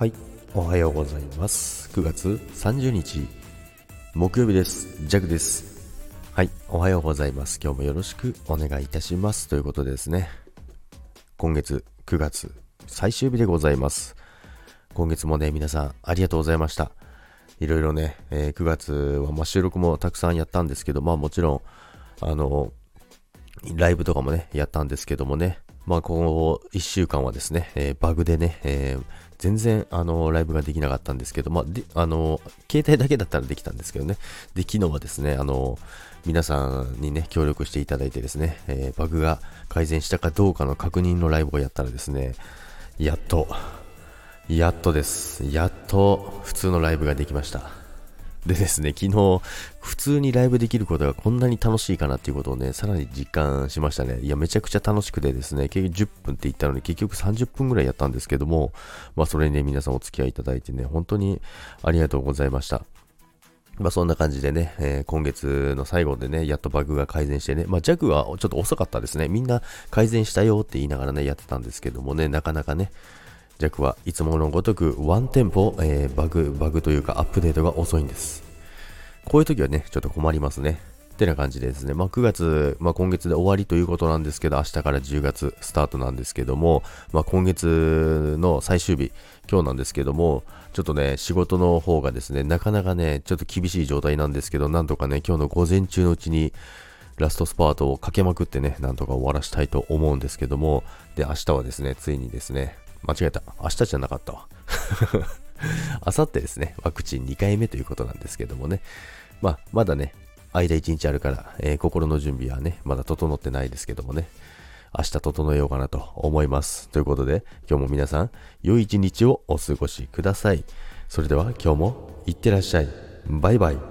はいおはようございます。9月30日木曜日です。ジャグです。はいおはようございます。今日もよろしくお願いいたします。ということですね。今月9月最終日でございます。今月もね皆さんありがとうございました。いろいろね、えー、9月はま収録もたくさんやったんですけどまあもちろんあのライブとかもねやったんですけどもね。まあ、この1週間はですね、えー、バグでね、えー、全然、あの、ライブができなかったんですけど、まあ、で、あの、携帯だけだったらできたんですけどね。で、昨日はですね、あの、皆さんにね、協力していただいてですね、えー、バグが改善したかどうかの確認のライブをやったらですね、やっと、やっとです。やっと普通のライブができました。でですね、昨日、普通にライブできることがこんなに楽しいかなっていうことをね、さらに実感しましたね。いや、めちゃくちゃ楽しくてですね、結局10分って言ったのに結局30分ぐらいやったんですけども、まあそれにね、皆さんお付き合いいただいてね、本当にありがとうございました。まあそんな感じでね、えー、今月の最後でね、やっとバグが改善してね、まあ JAG はちょっと遅かったですね。みんな改善したよって言いながらね、やってたんですけどもね、なかなかね、弱はいつものごとくワンテンポ、えー、バグ、バグというかアップデートが遅いんです。こういう時はね、ちょっと困りますね。ってな感じでですね、まあ、9月、まあ、今月で終わりということなんですけど、明日から10月スタートなんですけども、まあ、今月の最終日、今日なんですけども、ちょっとね、仕事の方がですね、なかなかね、ちょっと厳しい状態なんですけど、なんとかね、今日の午前中のうちに、ラストスパートをかけまくってね、なんとか終わらしたいと思うんですけども、で、明日はですね、ついにですね、間違えた。明日じゃなかったわ。あさってですね、ワクチン2回目ということなんですけどもね、まあ、まだね、間1日あるから、えー、心の準備はね、まだ整ってないですけどもね、明日整えようかなと思います。ということで、今日も皆さん、良い一日をお過ごしください。それでは今日もいってらっしゃい。バイバイ。